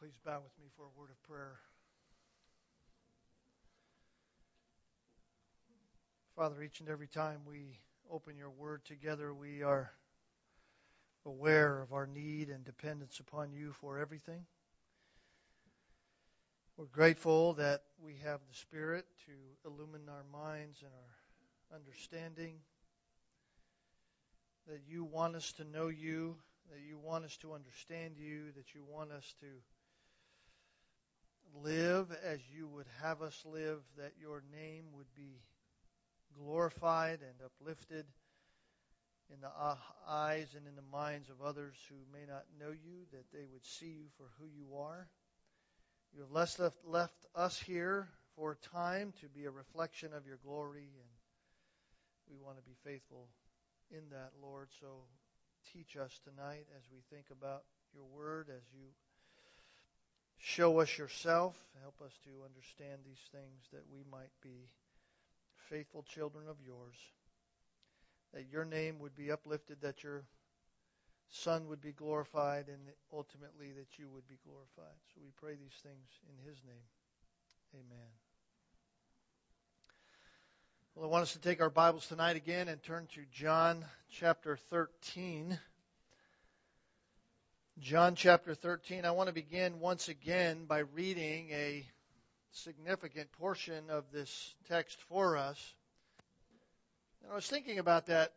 Please bow with me for a word of prayer. Father, each and every time we open your word together, we are aware of our need and dependence upon you for everything. We're grateful that we have the Spirit to illumine our minds and our understanding, that you want us to know you, that you want us to understand you, that you want us to live as you would have us live, that your name would be glorified and uplifted in the ah, eyes and in the minds of others who may not know you, that they would see you for who you are. You have left, left us here for a time to be a reflection of your glory, and we want to be faithful in that, Lord. So teach us tonight as we think about your word, as you Show us yourself. Help us to understand these things that we might be faithful children of yours. That your name would be uplifted, that your Son would be glorified, and ultimately that you would be glorified. So we pray these things in his name. Amen. Well, I want us to take our Bibles tonight again and turn to John chapter 13. John chapter 13. I want to begin once again by reading a significant portion of this text for us. And I was thinking about that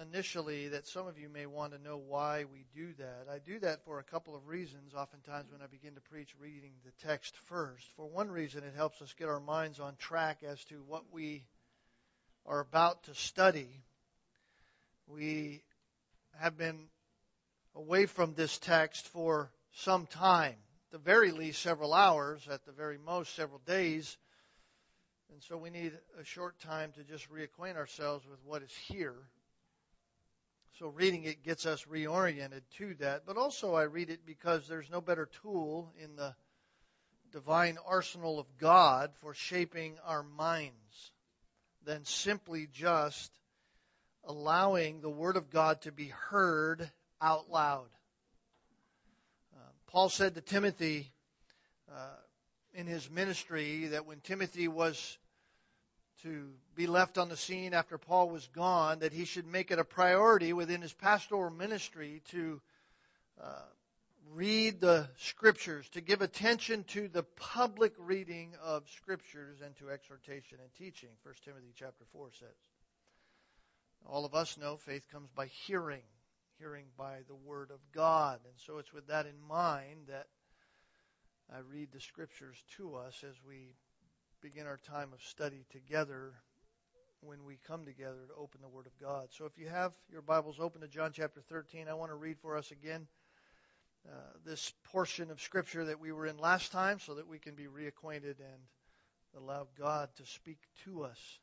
initially, that some of you may want to know why we do that. I do that for a couple of reasons, oftentimes when I begin to preach, reading the text first. For one reason, it helps us get our minds on track as to what we are about to study. We have been away from this text for some time, the very least several hours, at the very most several days. And so we need a short time to just reacquaint ourselves with what is here. So reading it gets us reoriented to that. But also I read it because there's no better tool in the divine arsenal of God for shaping our minds than simply just allowing the Word of God to be heard out loud. Uh, Paul said to Timothy uh, in his ministry that when Timothy was to be left on the scene after Paul was gone, that he should make it a priority within his pastoral ministry to uh, read the scriptures, to give attention to the public reading of scriptures and to exhortation and teaching. 1 Timothy chapter 4 says. All of us know faith comes by hearing, hearing by the Word of God. And so it's with that in mind that I read the Scriptures to us as we begin our time of study together when we come together to open the Word of God. So if you have your Bibles open to John chapter 13, I want to read for us again uh, this portion of Scripture that we were in last time so that we can be reacquainted and allow God to speak to us.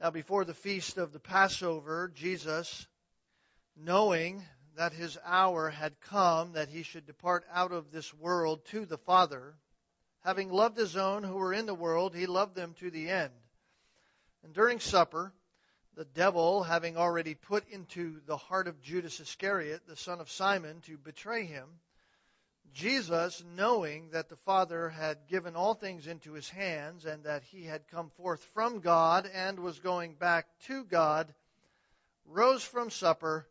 Now, before the feast of the Passover, Jesus knowing that his hour had come that he should depart out of this world to the Father, having loved his own who were in the world, he loved them to the end. And during supper, the devil, having already put into the heart of Judas Iscariot, the son of Simon, to betray him, Jesus, knowing that the Father had given all things into his hands and that he had come forth from God and was going back to God, rose from supper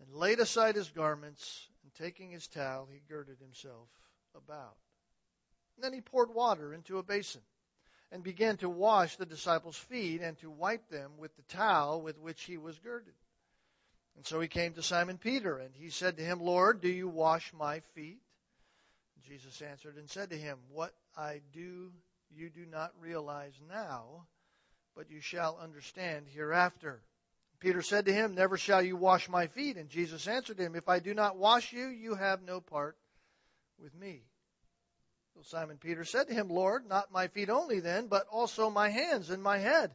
and laid aside his garments, and taking his towel, he girded himself about. And then he poured water into a basin, and began to wash the disciples' feet, and to wipe them with the towel with which he was girded. And so he came to Simon Peter, and he said to him, Lord, do you wash my feet? And Jesus answered and said to him, What I do you do not realize now, but you shall understand hereafter. Peter said to him, Never shall you wash my feet. And Jesus answered him, If I do not wash you, you have no part with me. So Simon Peter said to him, Lord, not my feet only then, but also my hands and my head.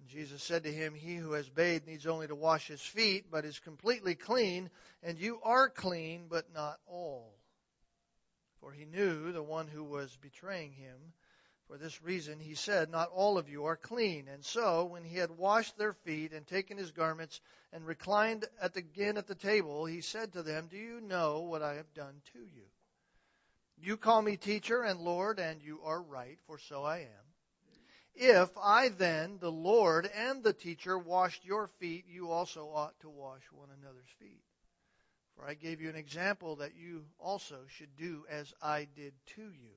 And Jesus said to him, He who has bathed needs only to wash his feet, but is completely clean, and you are clean, but not all. For he knew the one who was betraying him. For this reason he said, Not all of you are clean. And so, when he had washed their feet and taken his garments and reclined at the, again at the table, he said to them, Do you know what I have done to you? You call me teacher and Lord, and you are right, for so I am. If I then, the Lord and the teacher, washed your feet, you also ought to wash one another's feet. For I gave you an example that you also should do as I did to you.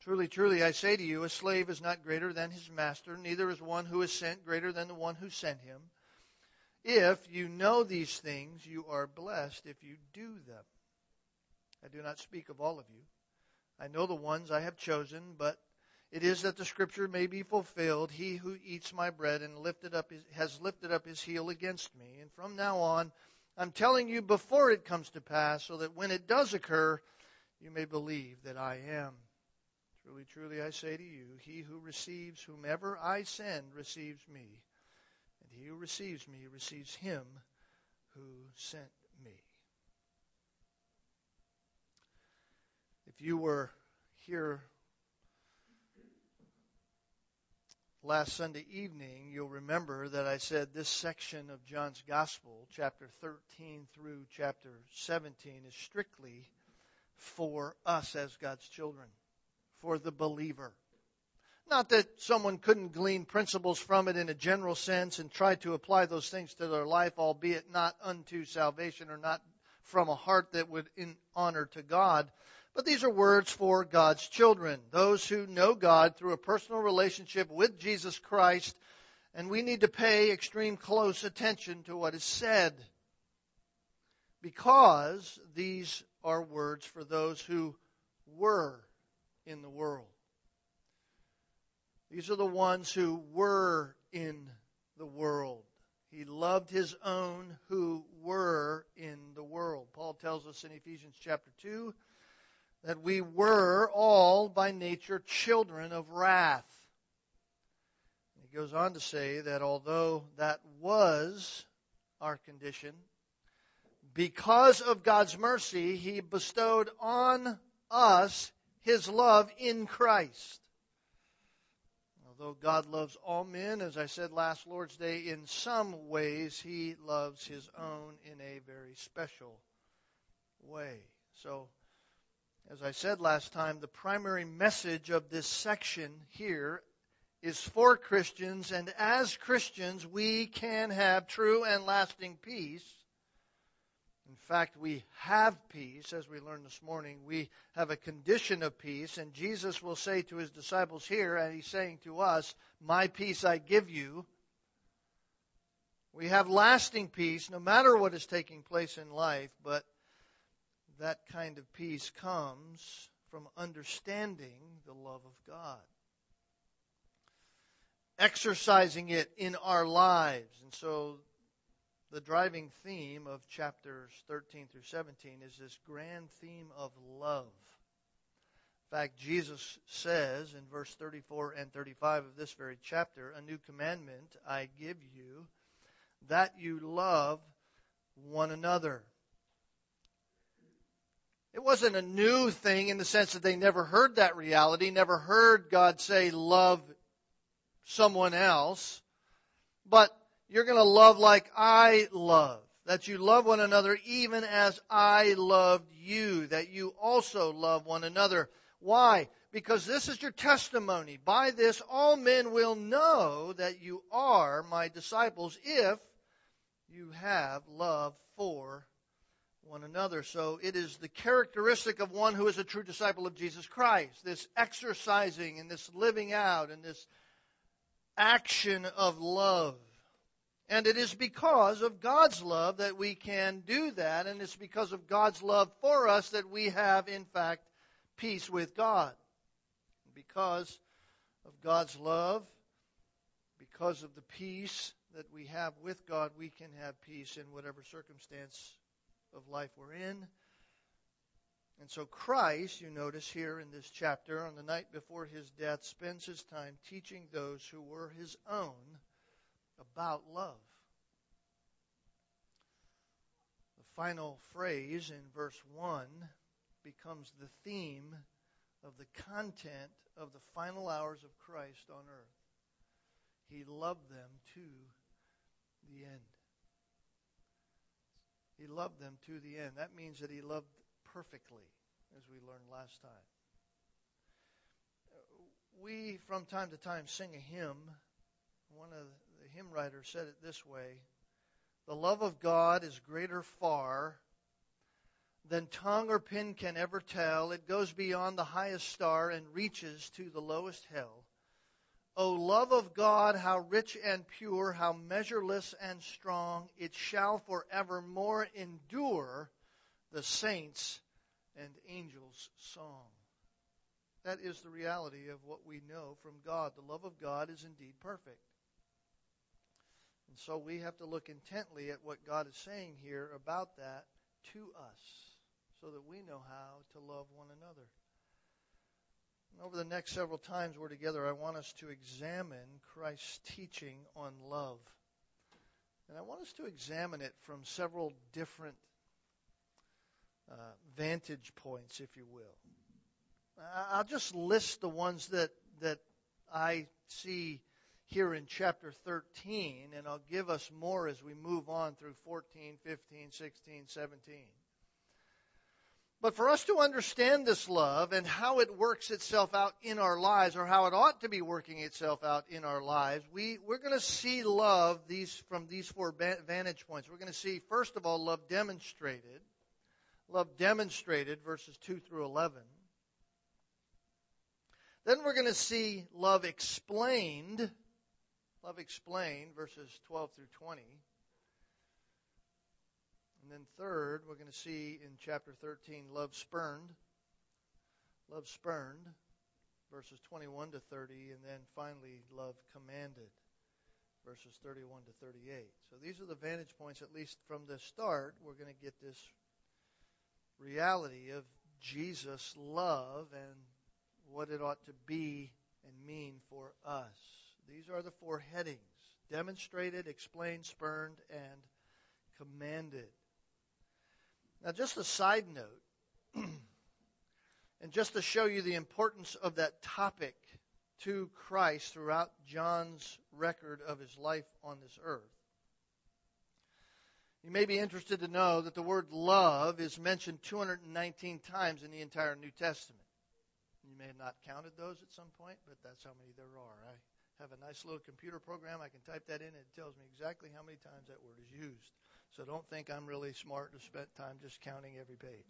Truly, truly, I say to you, a slave is not greater than his master, neither is one who is sent greater than the one who sent him. If you know these things, you are blessed if you do them. I do not speak of all of you. I know the ones I have chosen, but it is that the scripture may be fulfilled. He who eats my bread and lifted up his, has lifted up his heel against me. And from now on, I'm telling you before it comes to pass, so that when it does occur, you may believe that I am. Truly, truly, I say to you, he who receives whomever I send receives me, and he who receives me receives him who sent me. If you were here last Sunday evening, you'll remember that I said this section of John's Gospel, chapter 13 through chapter 17, is strictly for us as God's children for the believer. Not that someone couldn't glean principles from it in a general sense and try to apply those things to their life, albeit not unto salvation or not from a heart that would in honor to God. But these are words for God's children, those who know God through a personal relationship with Jesus Christ, and we need to pay extreme close attention to what is said because these are words for those who were in the world. These are the ones who were in the world. He loved his own who were in the world. Paul tells us in Ephesians chapter 2 that we were all by nature children of wrath. He goes on to say that although that was our condition, because of God's mercy, he bestowed on us his love in Christ. Although God loves all men, as I said last Lord's Day, in some ways he loves his own in a very special way. So, as I said last time, the primary message of this section here is for Christians, and as Christians, we can have true and lasting peace in fact, we have peace, as we learned this morning. We have a condition of peace, and Jesus will say to his disciples here, and he's saying to us, My peace I give you. We have lasting peace no matter what is taking place in life, but that kind of peace comes from understanding the love of God, exercising it in our lives. And so the driving theme of chapters 13 through 17 is this grand theme of love. In fact, Jesus says in verse 34 and 35 of this very chapter, A new commandment I give you, that you love one another. It wasn't a new thing in the sense that they never heard that reality, never heard God say, love someone else. But you're going to love like I love. That you love one another even as I loved you. That you also love one another. Why? Because this is your testimony. By this all men will know that you are my disciples if you have love for one another. So it is the characteristic of one who is a true disciple of Jesus Christ. This exercising and this living out and this action of love. And it is because of God's love that we can do that, and it's because of God's love for us that we have, in fact, peace with God. Because of God's love, because of the peace that we have with God, we can have peace in whatever circumstance of life we're in. And so Christ, you notice here in this chapter, on the night before his death, spends his time teaching those who were his own about love. The final phrase in verse 1 becomes the theme of the content of the final hours of Christ on earth. He loved them to the end. He loved them to the end. That means that he loved perfectly. as we learned last time. We, from time to time, sing a hymn. One of hymn writers said it this way The love of God is greater far than tongue or pen can ever tell. It goes beyond the highest star and reaches to the lowest hell. O love of God, how rich and pure, how measureless and strong, it shall forevermore endure the saints' and angels' song. That is the reality of what we know from God. The love of God is indeed perfect. And so we have to look intently at what God is saying here about that to us so that we know how to love one another. And over the next several times we're together, I want us to examine Christ's teaching on love. And I want us to examine it from several different uh, vantage points, if you will. I'll just list the ones that, that I see here in chapter 13, and I'll give us more as we move on through 14, 15, 16, 17. But for us to understand this love and how it works itself out in our lives, or how it ought to be working itself out in our lives, we, we're going to see love these, from these four vantage points. We're going to see, first of all, love demonstrated. Love demonstrated, verses 2 through 11. Then we're going to see love explained. Love explained, verses 12 through 20. And then third, we're going to see in chapter 13, love spurned. Love spurned, verses 21 to 30. And then finally, love commanded, verses 31 to 38. So these are the vantage points, at least from the start. We're going to get this reality of Jesus' love and what it ought to be and mean for us. These are the four headings demonstrated, explained, spurned, and commanded. Now, just a side note, and just to show you the importance of that topic to Christ throughout John's record of his life on this earth. You may be interested to know that the word love is mentioned 219 times in the entire New Testament. You may have not counted those at some point, but that's how many there are. I have a nice little computer program. I can type that in, and it tells me exactly how many times that word is used. So don't think I'm really smart to spend time just counting every page.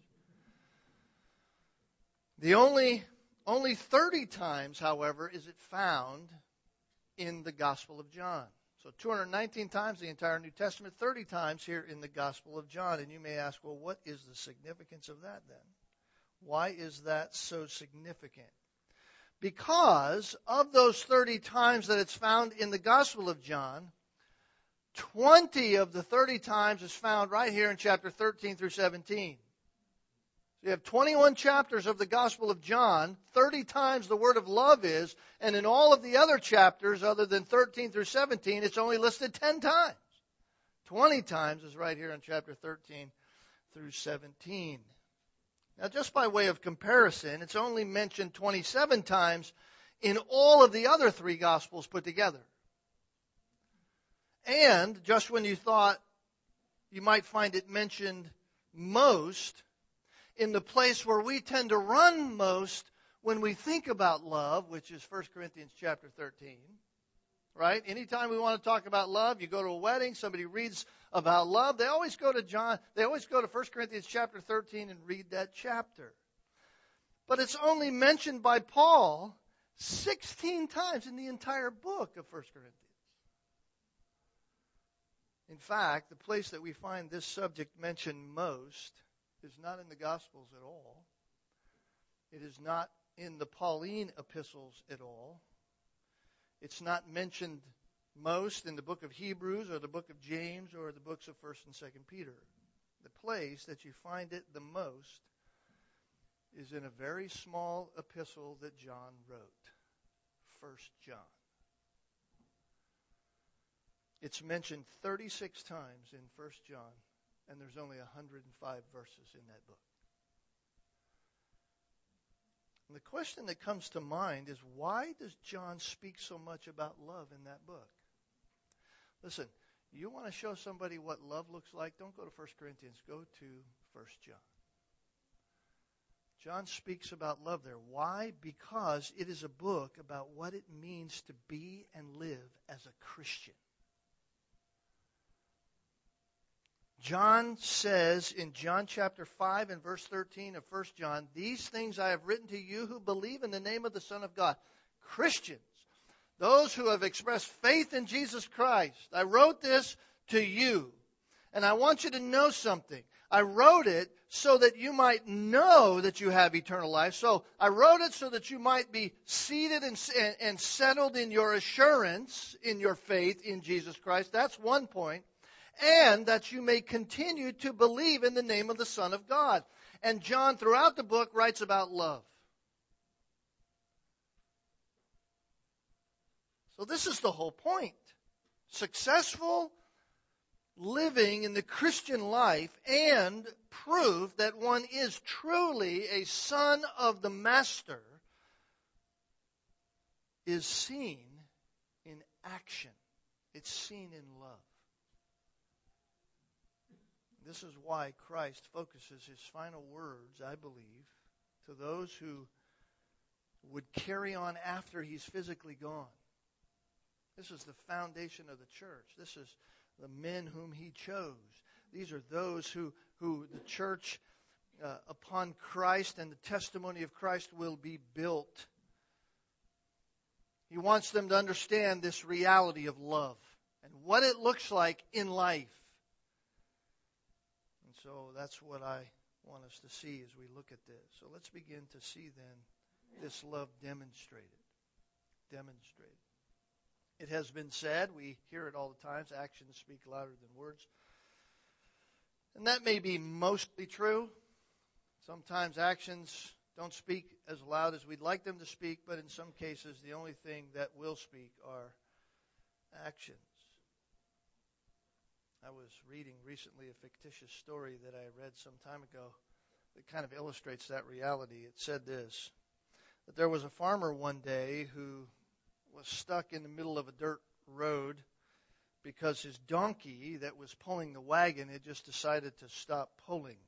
The only only 30 times, however, is it found in the Gospel of John. So 219 times the entire New Testament, 30 times here in the Gospel of John. And you may ask, well, what is the significance of that then? Why is that so significant? Because of those 30 times that it's found in the Gospel of John, 20 of the 30 times is found right here in chapter 13 through 17. So you have 21 chapters of the Gospel of John, 30 times the word of love is, and in all of the other chapters, other than 13 through 17, it's only listed 10 times. 20 times is right here in chapter 13 through 17. Now, just by way of comparison, it's only mentioned 27 times in all of the other three Gospels put together. And just when you thought you might find it mentioned most, in the place where we tend to run most when we think about love, which is 1 Corinthians chapter 13. Right? Anytime we want to talk about love, you go to a wedding, somebody reads about love, they always go to John, they always go to 1 Corinthians chapter 13 and read that chapter. But it's only mentioned by Paul 16 times in the entire book of 1 Corinthians. In fact, the place that we find this subject mentioned most is not in the Gospels at all. It is not in the Pauline epistles at all. It's not mentioned most in the book of Hebrews or the book of James or the books of 1st and 2nd Peter. The place that you find it the most is in a very small epistle that John wrote, 1st John. It's mentioned 36 times in 1st John, and there's only 105 verses in that book. And the question that comes to mind is why does John speak so much about love in that book? Listen, you want to show somebody what love looks like? Don't go to 1 Corinthians, go to 1 John. John speaks about love there. Why? Because it is a book about what it means to be and live as a Christian. John says in John chapter 5 and verse 13 of 1 John, These things I have written to you who believe in the name of the Son of God. Christians, those who have expressed faith in Jesus Christ. I wrote this to you. And I want you to know something. I wrote it so that you might know that you have eternal life. So I wrote it so that you might be seated and, and settled in your assurance in your faith in Jesus Christ. That's one point and that you may continue to believe in the name of the Son of God. And John, throughout the book, writes about love. So, this is the whole point. Successful living in the Christian life and proof that one is truly a son of the Master is seen in action. It's seen in love. This is why Christ focuses his final words, I believe, to those who would carry on after he's physically gone. This is the foundation of the church. This is the men whom he chose. These are those who, who the church, uh, upon Christ and the testimony of Christ, will be built. He wants them to understand this reality of love and what it looks like in life. So that's what I want us to see as we look at this. So let's begin to see then this love demonstrated. Demonstrated. It has been said, we hear it all the times, actions speak louder than words. And that may be mostly true. Sometimes actions don't speak as loud as we'd like them to speak, but in some cases, the only thing that will speak are actions. I was reading recently a fictitious story that I read some time ago that kind of illustrates that reality. It said this that there was a farmer one day who was stuck in the middle of a dirt road because his donkey that was pulling the wagon had just decided to stop pulling.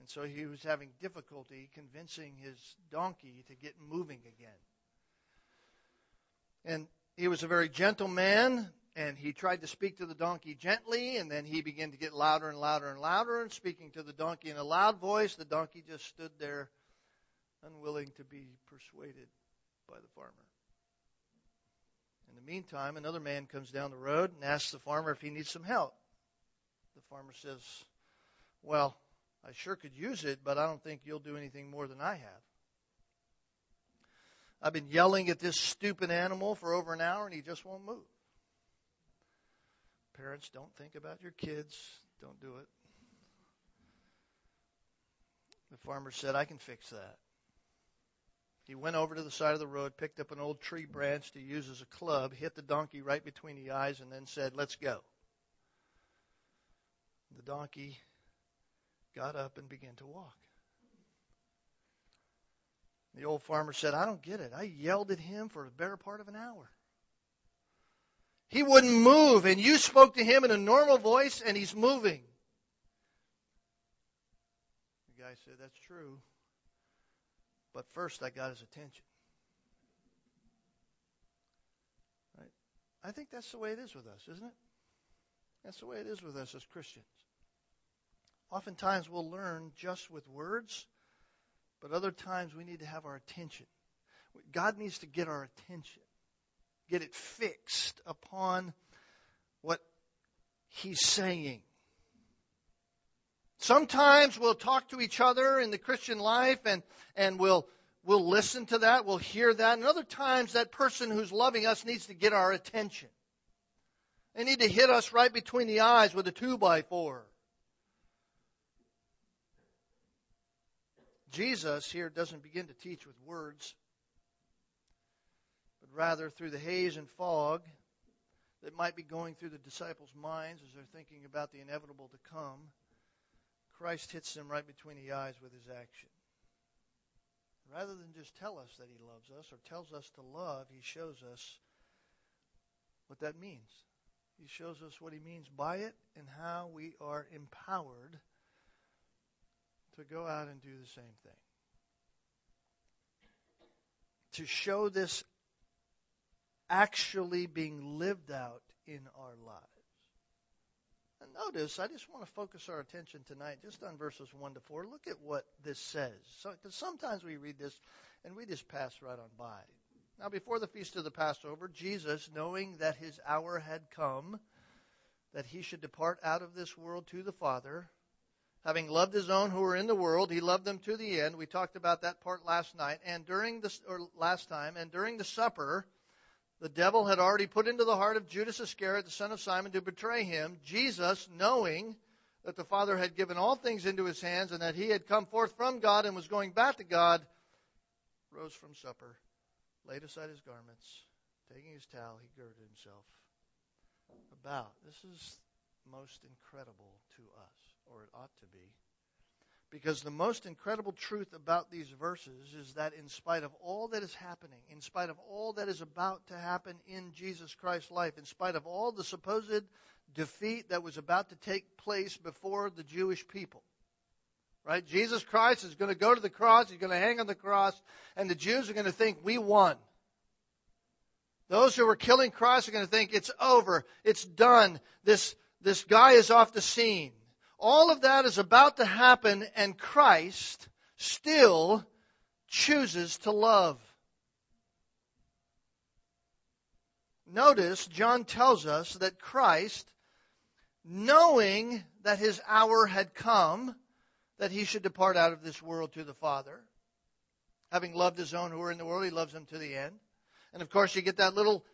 And so he was having difficulty convincing his donkey to get moving again. And he was a very gentle man, and he tried to speak to the donkey gently, and then he began to get louder and louder and louder, and speaking to the donkey in a loud voice. The donkey just stood there, unwilling to be persuaded by the farmer. In the meantime, another man comes down the road and asks the farmer if he needs some help. The farmer says, Well, I sure could use it, but I don't think you'll do anything more than I have. I've been yelling at this stupid animal for over an hour, and he just won't move. Parents, don't think about your kids. Don't do it. The farmer said, I can fix that. He went over to the side of the road, picked up an old tree branch to use as a club, hit the donkey right between the eyes, and then said, Let's go. The donkey got up and began to walk. The old farmer said, I don't get it. I yelled at him for the better part of an hour. He wouldn't move, and you spoke to him in a normal voice, and he's moving. The guy said, That's true. But first, I got his attention. Right? I think that's the way it is with us, isn't it? That's the way it is with us as Christians. Oftentimes, we'll learn just with words, but other times we need to have our attention. God needs to get our attention get it fixed upon what he's saying. Sometimes we'll talk to each other in the Christian life and, and we'll, we'll listen to that, we'll hear that. And other times that person who's loving us needs to get our attention. They need to hit us right between the eyes with a two by four. Jesus here doesn't begin to teach with words but rather through the haze and fog that might be going through the disciples' minds as they're thinking about the inevitable to come, Christ hits them right between the eyes with his action. Rather than just tell us that he loves us or tells us to love, he shows us what that means. He shows us what he means by it and how we are empowered to go out and do the same thing. to show this actually being lived out in our lives. And notice, I just want to focus our attention tonight just on verses 1 to 4. Look at what this says. Because so, sometimes we read this and we just pass right on by. Now, before the feast of the Passover, Jesus, knowing that his hour had come, that he should depart out of this world to the Father, having loved his own who were in the world, he loved them to the end. We talked about that part last night, and during the or last time, and during the supper, the devil had already put into the heart of Judas Iscariot, the son of Simon, to betray him. Jesus, knowing that the Father had given all things into his hands and that he had come forth from God and was going back to God, rose from supper, laid aside his garments, taking his towel, he girded himself about. This is most incredible to us, or it ought to be. Because the most incredible truth about these verses is that in spite of all that is happening, in spite of all that is about to happen in Jesus Christ's life, in spite of all the supposed defeat that was about to take place before the Jewish people, right? Jesus Christ is going to go to the cross, he's going to hang on the cross, and the Jews are going to think, we won. Those who were killing Christ are going to think, it's over, it's done, this, this guy is off the scene. All of that is about to happen, and Christ still chooses to love. Notice, John tells us that Christ, knowing that his hour had come, that he should depart out of this world to the Father, having loved his own who were in the world, he loves them to the end. And of course, you get that little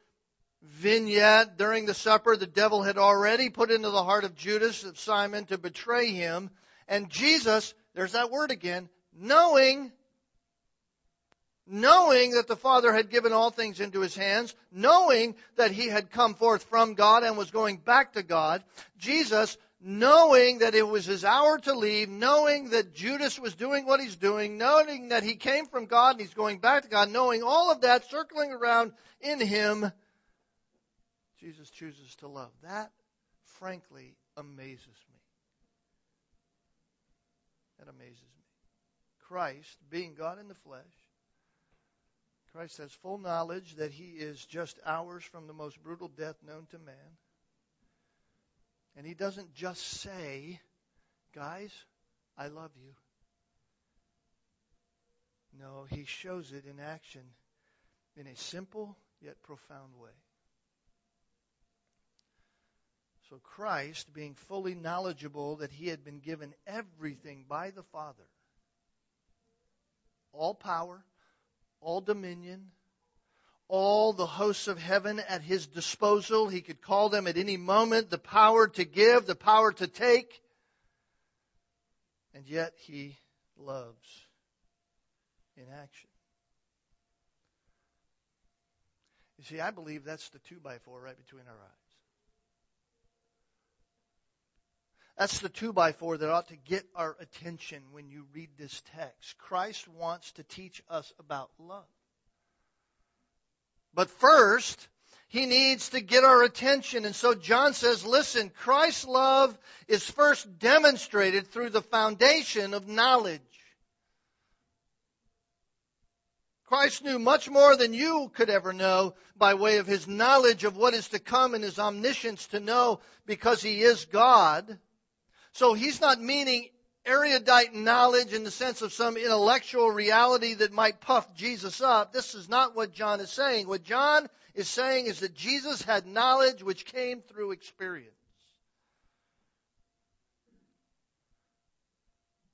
vignette during the supper, the devil had already put into the heart of Judas, of Simon, to betray him. And Jesus, there's that word again, knowing, knowing that the Father had given all things into his hands, knowing that he had come forth from God and was going back to God, Jesus, knowing that it was his hour to leave, knowing that Judas was doing what he's doing, knowing that he came from God and he's going back to God, knowing all of that circling around in him, Jesus chooses to love. That, frankly, amazes me. That amazes me. Christ, being God in the flesh, Christ has full knowledge that he is just hours from the most brutal death known to man. And he doesn't just say, guys, I love you. No, he shows it in action in a simple yet profound way. So Christ, being fully knowledgeable that he had been given everything by the Father, all power, all dominion, all the hosts of heaven at his disposal. He could call them at any moment, the power to give, the power to take. And yet he loves in action. You see, I believe that's the two by four right between our eyes. That's the two by four that ought to get our attention when you read this text. Christ wants to teach us about love. But first, he needs to get our attention. And so John says, listen, Christ's love is first demonstrated through the foundation of knowledge. Christ knew much more than you could ever know by way of his knowledge of what is to come and his omniscience to know because he is God. So he's not meaning erudite knowledge in the sense of some intellectual reality that might puff Jesus up. This is not what John is saying. What John is saying is that Jesus had knowledge which came through experience.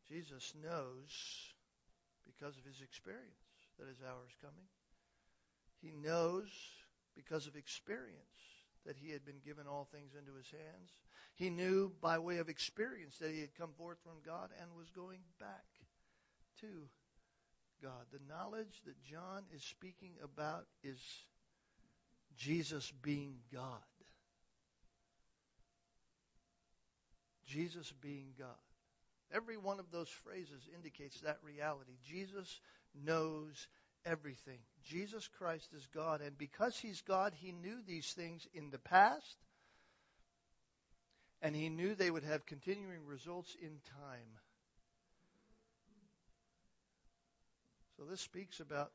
Jesus knows because of his experience that his hour is coming. He knows because of experience that he had been given all things into his hands. He knew by way of experience that he had come forth from God and was going back to God. The knowledge that John is speaking about is Jesus being God. Jesus being God. Every one of those phrases indicates that reality. Jesus knows everything. Jesus Christ is God, and because He's God, He knew these things in the past, and He knew they would have continuing results in time. So this speaks about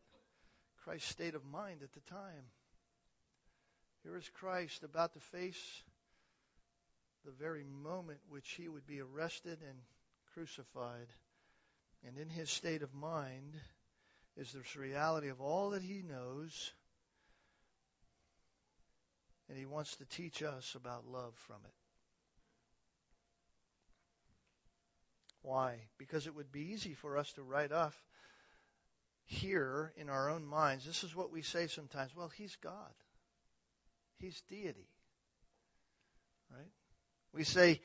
Christ's state of mind at the time. Here is Christ about to face the very moment which he would be arrested and crucified. And in his state of mind is this reality of all that he knows. And he wants to teach us about love from it. Why? Because it would be easy for us to write off here in our own minds. This is what we say sometimes. Well, he's God. He's deity. Right? We say,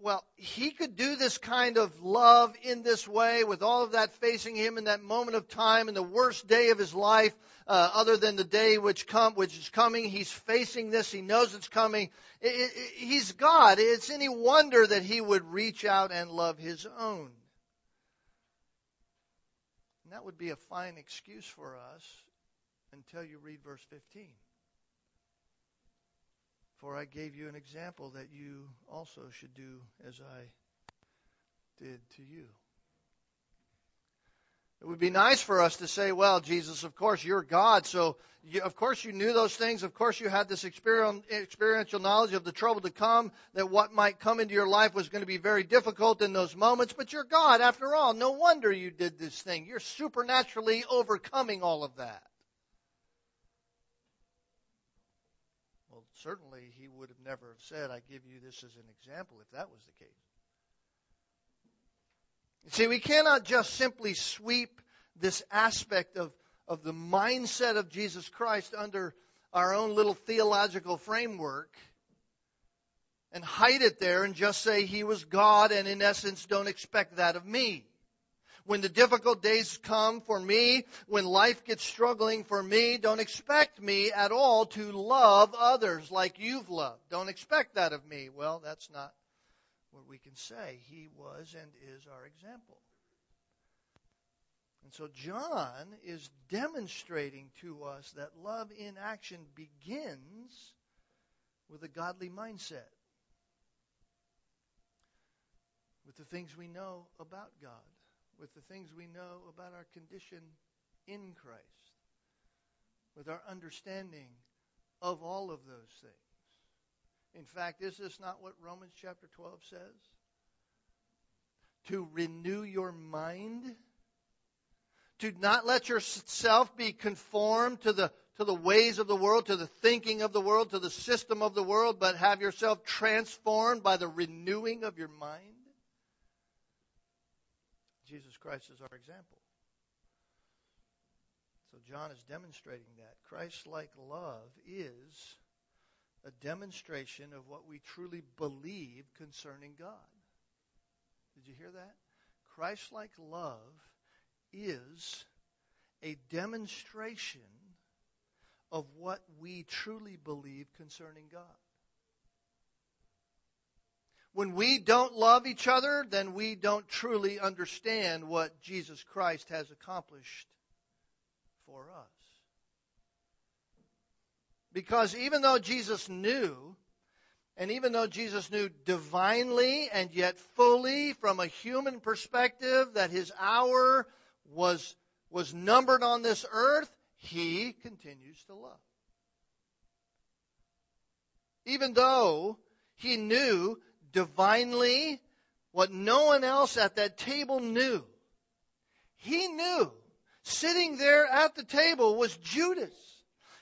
well, he could do this kind of love in this way with all of that facing him in that moment of time in the worst day of his life, uh, other than the day which come, which is coming. He's facing this. He knows it's coming. It, it, he's God. It's any wonder that he would reach out and love his own. And that would be a fine excuse for us until you read verse 15. For I gave you an example that you also should do as I did to you. It would be nice for us to say, well, Jesus, of course you're God, so you, of course you knew those things. Of course you had this experiential knowledge of the trouble to come, that what might come into your life was going to be very difficult in those moments, but you're God after all. No wonder you did this thing. You're supernaturally overcoming all of that. Certainly he would have never have said, I give you this as an example if that was the case. You see, we cannot just simply sweep this aspect of, of the mindset of Jesus Christ under our own little theological framework and hide it there and just say he was God and in essence don't expect that of me when the difficult days come for me, when life gets struggling for me, don't expect me at all to love others like you've loved. Don't expect that of me. Well, that's not what we can say. He was and is our example. And so John is demonstrating to us that love in action begins with a godly mindset, with the things we know about God with the things we know about our condition in Christ, with our understanding of all of those things. In fact, is this not what Romans chapter 12 says? To renew your mind, to not let yourself be conformed to the to the ways of the world, to the thinking of the world, to the system of the world, but have yourself transformed by the renewing of your mind. Jesus Christ is our example. So John is demonstrating that. Christ like love is a demonstration of what we truly believe concerning God. Did you hear that? Christ like love is a demonstration of what we truly believe concerning God. When we don't love each other, then we don't truly understand what Jesus Christ has accomplished for us. Because even though Jesus knew, and even though Jesus knew divinely and yet fully from a human perspective that his hour was, was numbered on this earth, he continues to love. Even though he knew divinely what no one else at that table knew. He knew sitting there at the table was Judas.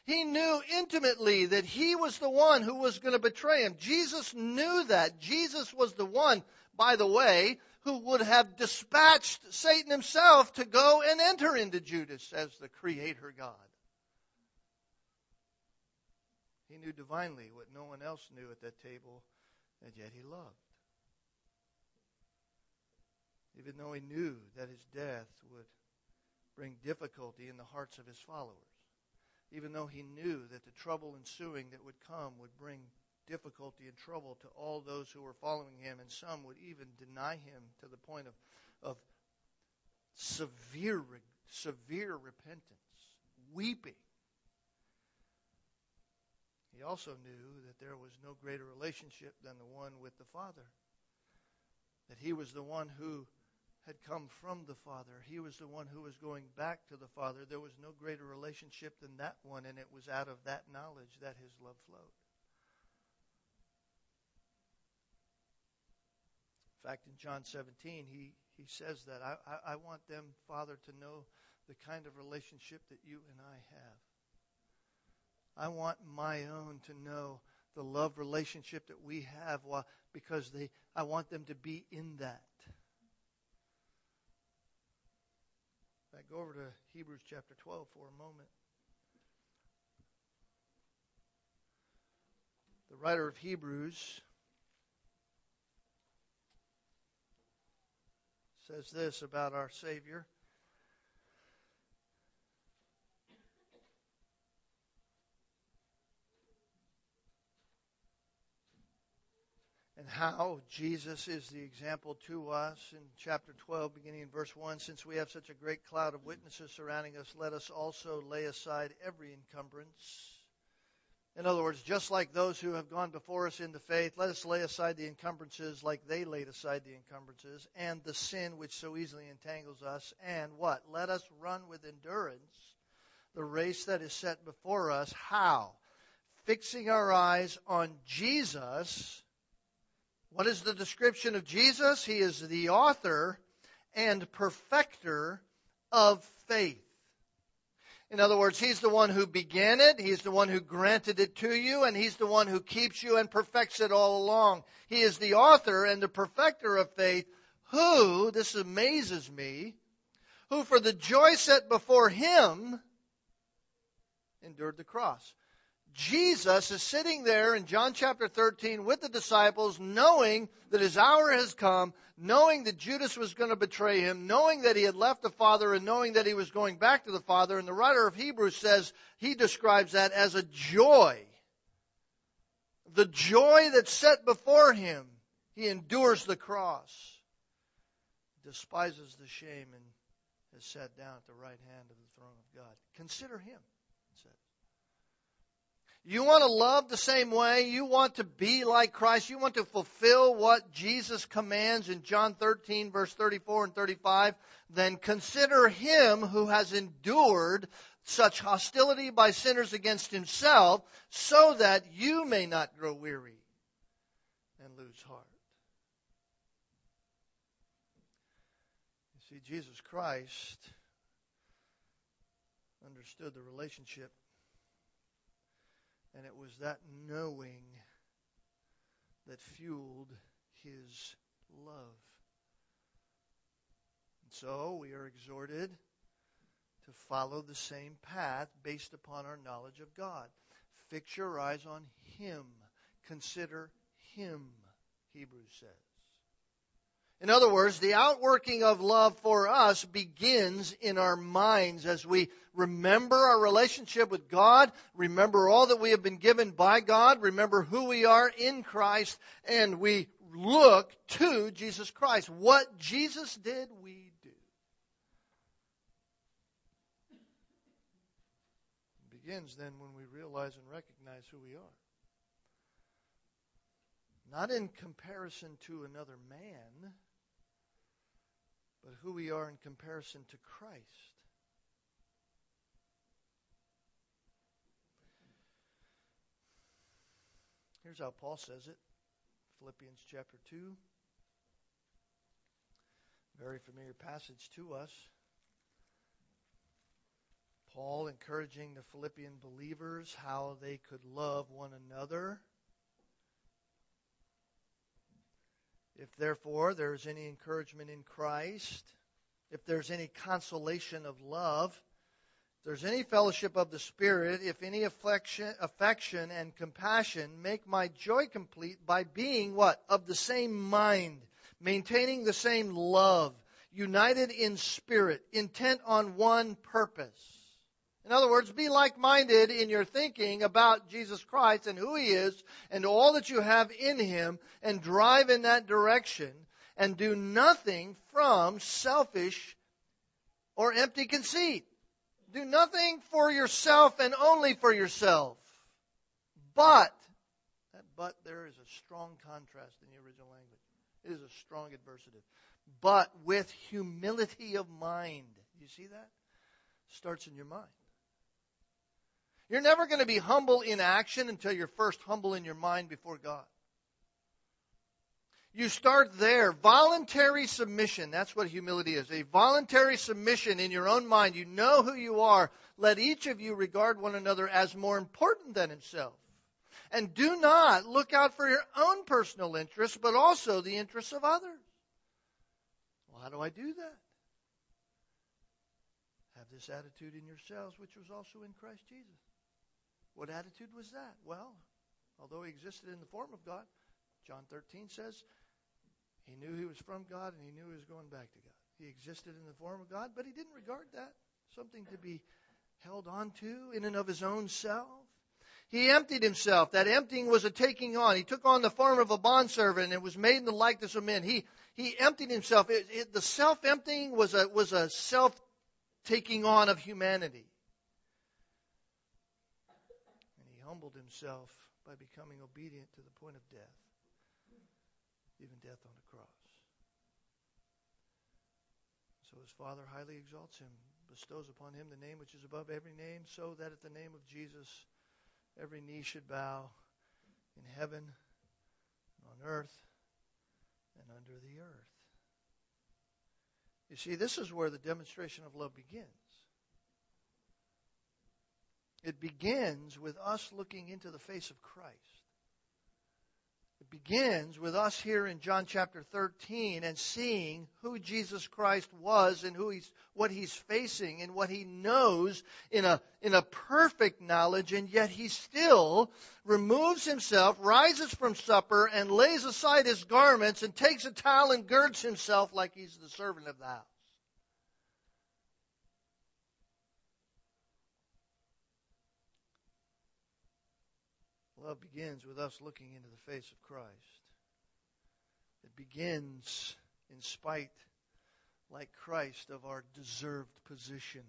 He knew intimately that he was the one who was going to betray him. Jesus knew that. Jesus was the one, by the way, who would have dispatched Satan himself to go and enter into Judas as the Creator God. He knew divinely what no one else knew at that table and yet he loved. Even though he knew that his death would bring difficulty in the hearts of his followers, even though he knew that the trouble ensuing that would come would bring difficulty and trouble to all those who were following him, and some would even deny him to the point of, of severe, severe repentance, weeping he also knew that there was no greater relationship than the one with the Father. That he was the one who had come from the Father. He was the one who was going back to the Father. There was no greater relationship than that one, and it was out of that knowledge that his love flowed. In fact, in John 17, he, he says that I, I, I want them, Father, to know the kind of relationship that you and I have. I want my own to know the love relationship that we have because they I want them to be in that. I go over to Hebrews chapter 12 for a moment. The writer of Hebrews says this about our Savior. And how Jesus is the example to us in chapter 12, beginning in verse 1. Since we have such a great cloud of witnesses surrounding us, let us also lay aside every encumbrance. In other words, just like those who have gone before us in the faith, let us lay aside the encumbrances like they laid aside the encumbrances, and the sin which so easily entangles us, and what? Let us run with endurance the race that is set before us. How? Fixing our eyes on Jesus what is the description of Jesus? He is the author and perfecter of faith. In other words, He's the one who began it, He's the one who granted it to you, and He's the one who keeps you and perfects it all along. He is the author and the perfecter of faith, who, this amazes me, who for the joy set before Him endured the cross. Jesus is sitting there in John chapter 13 with the disciples, knowing that his hour has come, knowing that Judas was going to betray him, knowing that he had left the Father, and knowing that he was going back to the Father. And the writer of Hebrews says he describes that as a joy. The joy that's set before him. He endures the cross, despises the shame, and has sat down at the right hand of the throne of God. Consider him. You want to love the same way. You want to be like Christ. You want to fulfill what Jesus commands in John 13, verse 34 and 35. Then consider him who has endured such hostility by sinners against himself, so that you may not grow weary and lose heart. You see, Jesus Christ understood the relationship and it was that knowing that fueled his love. And so we are exhorted to follow the same path based upon our knowledge of God. Fix your eyes on him. Consider him, Hebrews says. In other words, the outworking of love for us begins in our minds as we remember our relationship with God, remember all that we have been given by God, remember who we are in Christ, and we look to Jesus Christ. What Jesus did, we do. It begins then when we realize and recognize who we are. Not in comparison to another man but who we are in comparison to Christ. Here's how Paul says it Philippians chapter 2. Very familiar passage to us. Paul encouraging the Philippian believers how they could love one another If therefore there is any encouragement in Christ, if there's any consolation of love, if there's any fellowship of the Spirit, if any affection, affection and compassion, make my joy complete by being what? Of the same mind, maintaining the same love, united in spirit, intent on one purpose. In other words, be like minded in your thinking about Jesus Christ and who He is and all that you have in Him and drive in that direction and do nothing from selfish or empty conceit. Do nothing for yourself and only for yourself. But, that but there is a strong contrast in the original language. It is a strong adversative. but with humility of mind. You see that? Starts in your mind. You're never going to be humble in action until you're first humble in your mind before God. You start there. Voluntary submission. That's what humility is. A voluntary submission in your own mind. You know who you are. Let each of you regard one another as more important than himself. And do not look out for your own personal interests, but also the interests of others. Well, how do I do that? Have this attitude in yourselves, which was also in Christ Jesus. What attitude was that? Well, although he existed in the form of God, John 13 says, he knew he was from God and he knew he was going back to God. He existed in the form of God, but he didn't regard that something to be held on to in and of his own self. He emptied himself. That emptying was a taking on. He took on the form of a bondservant and was made in the likeness of men. He, he emptied himself. It, it, the self emptying was a, was a self taking on of humanity. And he humbled himself by becoming obedient to the point of death even death on the cross. So his Father highly exalts him, bestows upon him the name which is above every name, so that at the name of Jesus every knee should bow in heaven, on earth, and under the earth. You see, this is where the demonstration of love begins. It begins with us looking into the face of Christ. It begins with us here in John chapter 13 and seeing who Jesus Christ was and who he's, what he's facing and what he knows in a, in a perfect knowledge, and yet he still removes himself, rises from supper, and lays aside his garments and takes a towel and girds himself like he's the servant of the house. Love begins with us looking into the face of Christ. It begins in spite, like Christ, of our deserved position.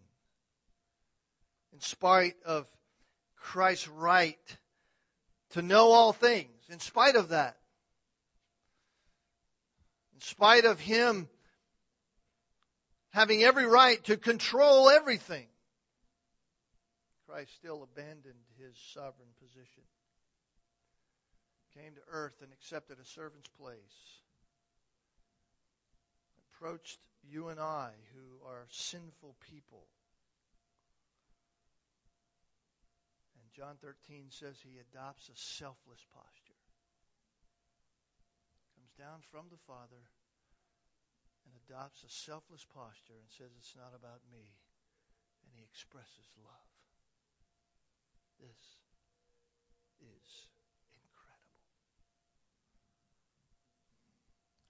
In spite of Christ's right to know all things, in spite of that, in spite of Him having every right to control everything, Christ still abandoned His sovereign position came to earth and accepted a servant's place, approached you and I, who are sinful people. And John 13 says he adopts a selfless posture. Comes down from the Father and adopts a selfless posture and says, It's not about me. And he expresses love. This is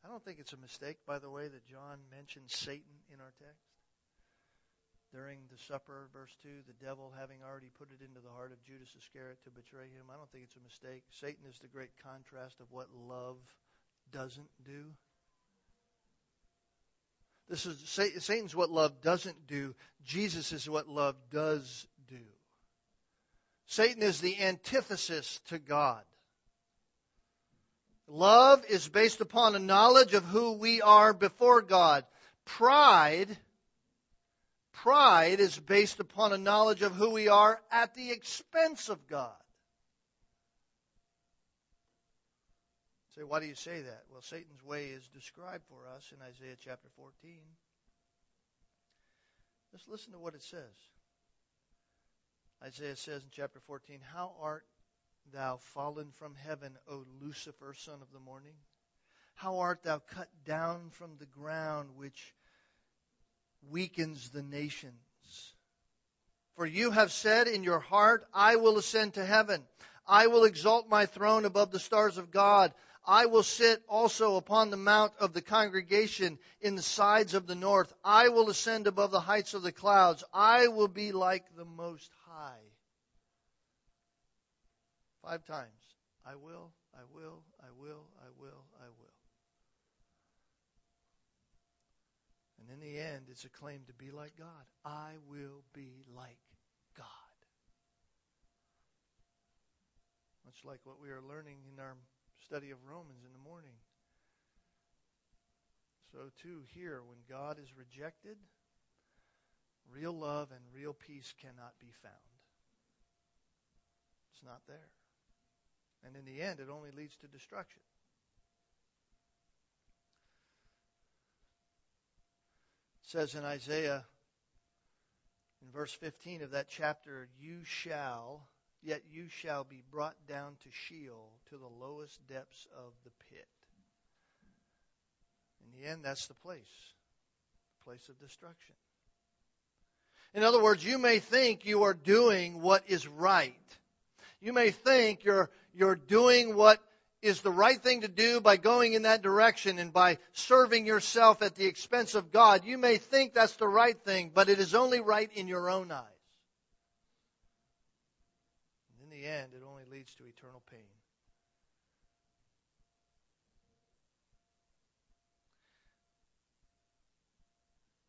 I don't think it's a mistake, by the way, that John mentions Satan in our text. During the supper, verse 2, the devil having already put it into the heart of Judas Iscariot to betray him. I don't think it's a mistake. Satan is the great contrast of what love doesn't do. This is Satan's what love doesn't do. Jesus is what love does do. Satan is the antithesis to God. Love is based upon a knowledge of who we are before God. Pride, pride is based upon a knowledge of who we are at the expense of God. Say, why do you say that? Well, Satan's way is described for us in Isaiah chapter 14. Let's listen to what it says. Isaiah says in chapter 14, How art thou fallen from heaven, O Lucifer, son of the morning? How art thou cut down from the ground, which weakens the nations? For you have said in your heart, I will ascend to heaven. I will exalt my throne above the stars of God. I will sit also upon the mount of the congregation in the sides of the north. I will ascend above the heights of the clouds. I will be like the Most High. Five times. I will, I will, I will, I will, I will. And in the end, it's a claim to be like God. I will be like God. Much like what we are learning in our study of Romans in the morning. So, too, here, when God is rejected, real love and real peace cannot be found. It's not there. And in the end, it only leads to destruction. It says in Isaiah, in verse 15 of that chapter, you shall, yet you shall be brought down to Sheol, to the lowest depths of the pit. In the end, that's the place, the place of destruction. In other words, you may think you are doing what is right. You may think you're, you're doing what is the right thing to do by going in that direction and by serving yourself at the expense of God. You may think that's the right thing, but it is only right in your own eyes. And in the end, it only leads to eternal pain.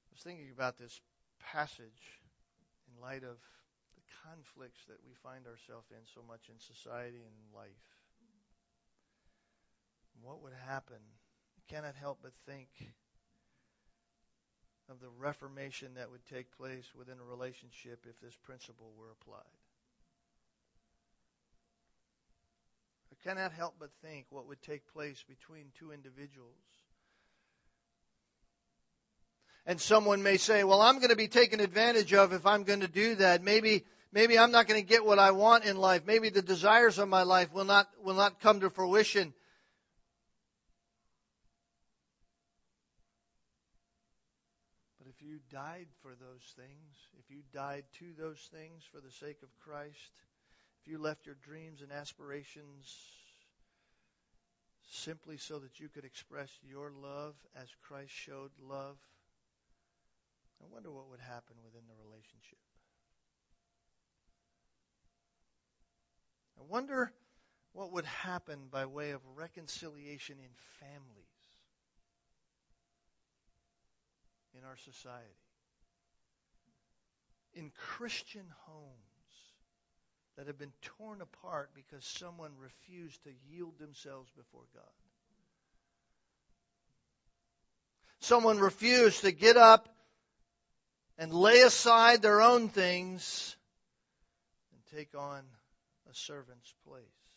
I was thinking about this passage in light of conflicts that we find ourselves in so much in society and life. What would happen? I cannot help but think of the reformation that would take place within a relationship if this principle were applied. I cannot help but think what would take place between two individuals and someone may say, well, I'm going to be taken advantage of if I'm going to do that. Maybe, maybe I'm not going to get what I want in life. Maybe the desires of my life will not, will not come to fruition. But if you died for those things, if you died to those things for the sake of Christ, if you left your dreams and aspirations simply so that you could express your love as Christ showed love, I wonder what would happen within the relationship. I wonder what would happen by way of reconciliation in families in our society, in Christian homes that have been torn apart because someone refused to yield themselves before God. Someone refused to get up and lay aside their own things and take on a servant's place.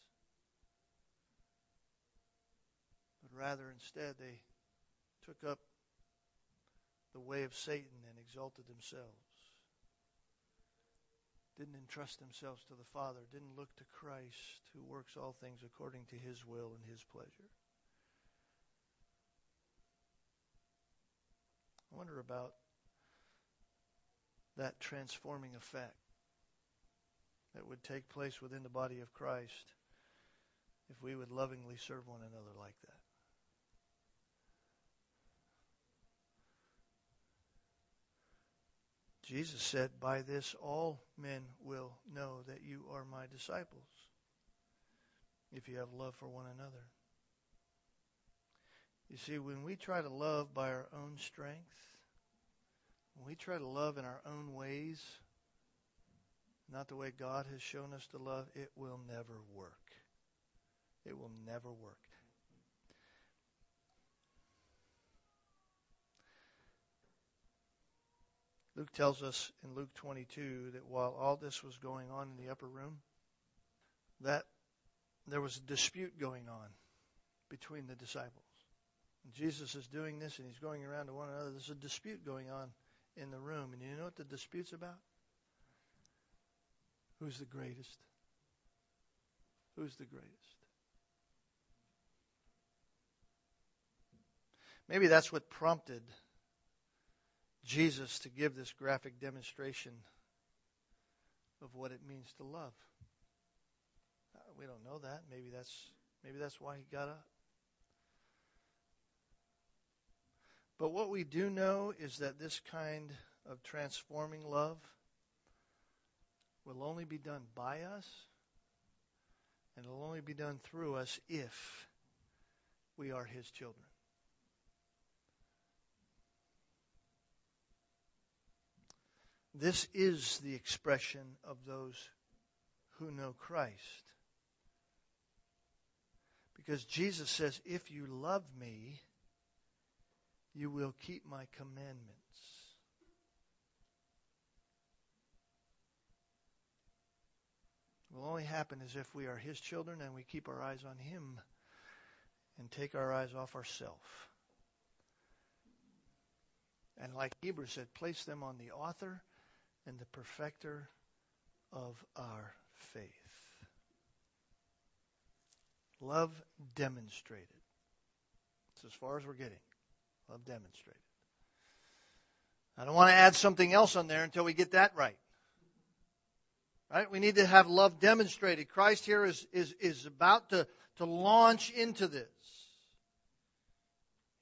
But rather, instead, they took up the way of Satan and exalted themselves. Didn't entrust themselves to the Father, didn't look to Christ, who works all things according to his will and his pleasure. I wonder about that transforming effect that would take place within the body of Christ if we would lovingly serve one another like that. Jesus said, By this all men will know that you are my disciples, if you have love for one another. You see, when we try to love by our own strength, when we try to love in our own ways, not the way God has shown us to love, it will never work. It will never work. Luke tells us in Luke 22 that while all this was going on in the upper room, that there was a dispute going on between the disciples. And Jesus is doing this and he's going around to one another. There's a dispute going on in the room. And you know what the dispute's about? Who's the greatest? Who's the greatest? Maybe that's what prompted Jesus to give this graphic demonstration of what it means to love. Uh, we don't know that. Maybe that's maybe that's why he got up. But what we do know is that this kind of transforming love will only be done by us, and it will only be done through us if we are His children. This is the expression of those who know Christ. Because Jesus says, If you love me, you will keep my commandments. Will only happen as if we are his children and we keep our eyes on him and take our eyes off ourselves. And like Hebrews said, place them on the author and the perfecter of our faith. Love demonstrated. It's as far as we're getting. Love demonstrated. I don't want to add something else on there until we get that right. Right? We need to have love demonstrated. Christ here is, is, is about to, to launch into this.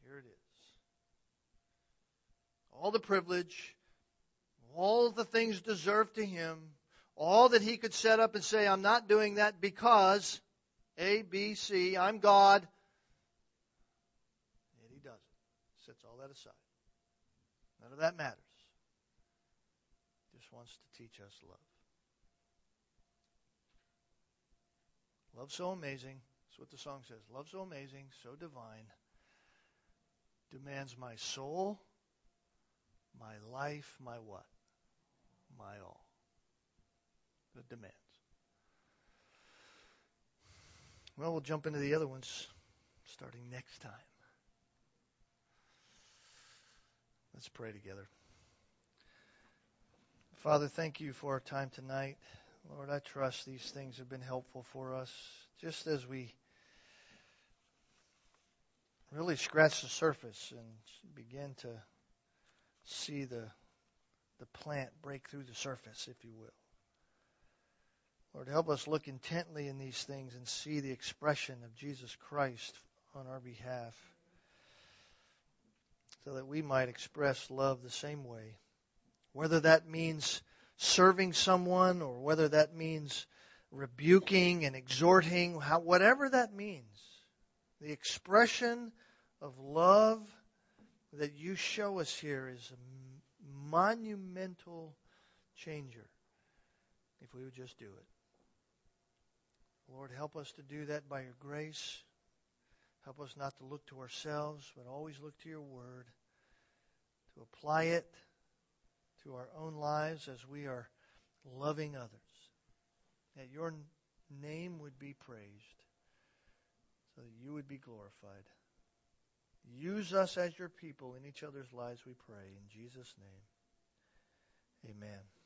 Here it is. All the privilege, all the things deserved to him, all that he could set up and say, I'm not doing that because A, B, C, I'm God. And he doesn't. Sets all that aside. None of that matters. Just wants to teach us love. Love so amazing. That's what the song says. Love so amazing, so divine, demands my soul, my life, my what? My all. It demands. Well, we'll jump into the other ones starting next time. Let's pray together. Father, thank you for our time tonight. Lord, I trust these things have been helpful for us, just as we really scratch the surface and begin to see the the plant break through the surface, if you will. Lord, help us look intently in these things and see the expression of Jesus Christ on our behalf so that we might express love the same way. Whether that means serving someone or whether that means rebuking and exhorting, how, whatever that means, the expression of love that you show us here is a monumental changer if we would just do it. Lord, help us to do that by your grace. Help us not to look to ourselves, but always look to your word, to apply it to our own lives as we are loving others. That your name would be praised, so that you would be glorified. Use us as your people in each other's lives, we pray. In Jesus' name, amen.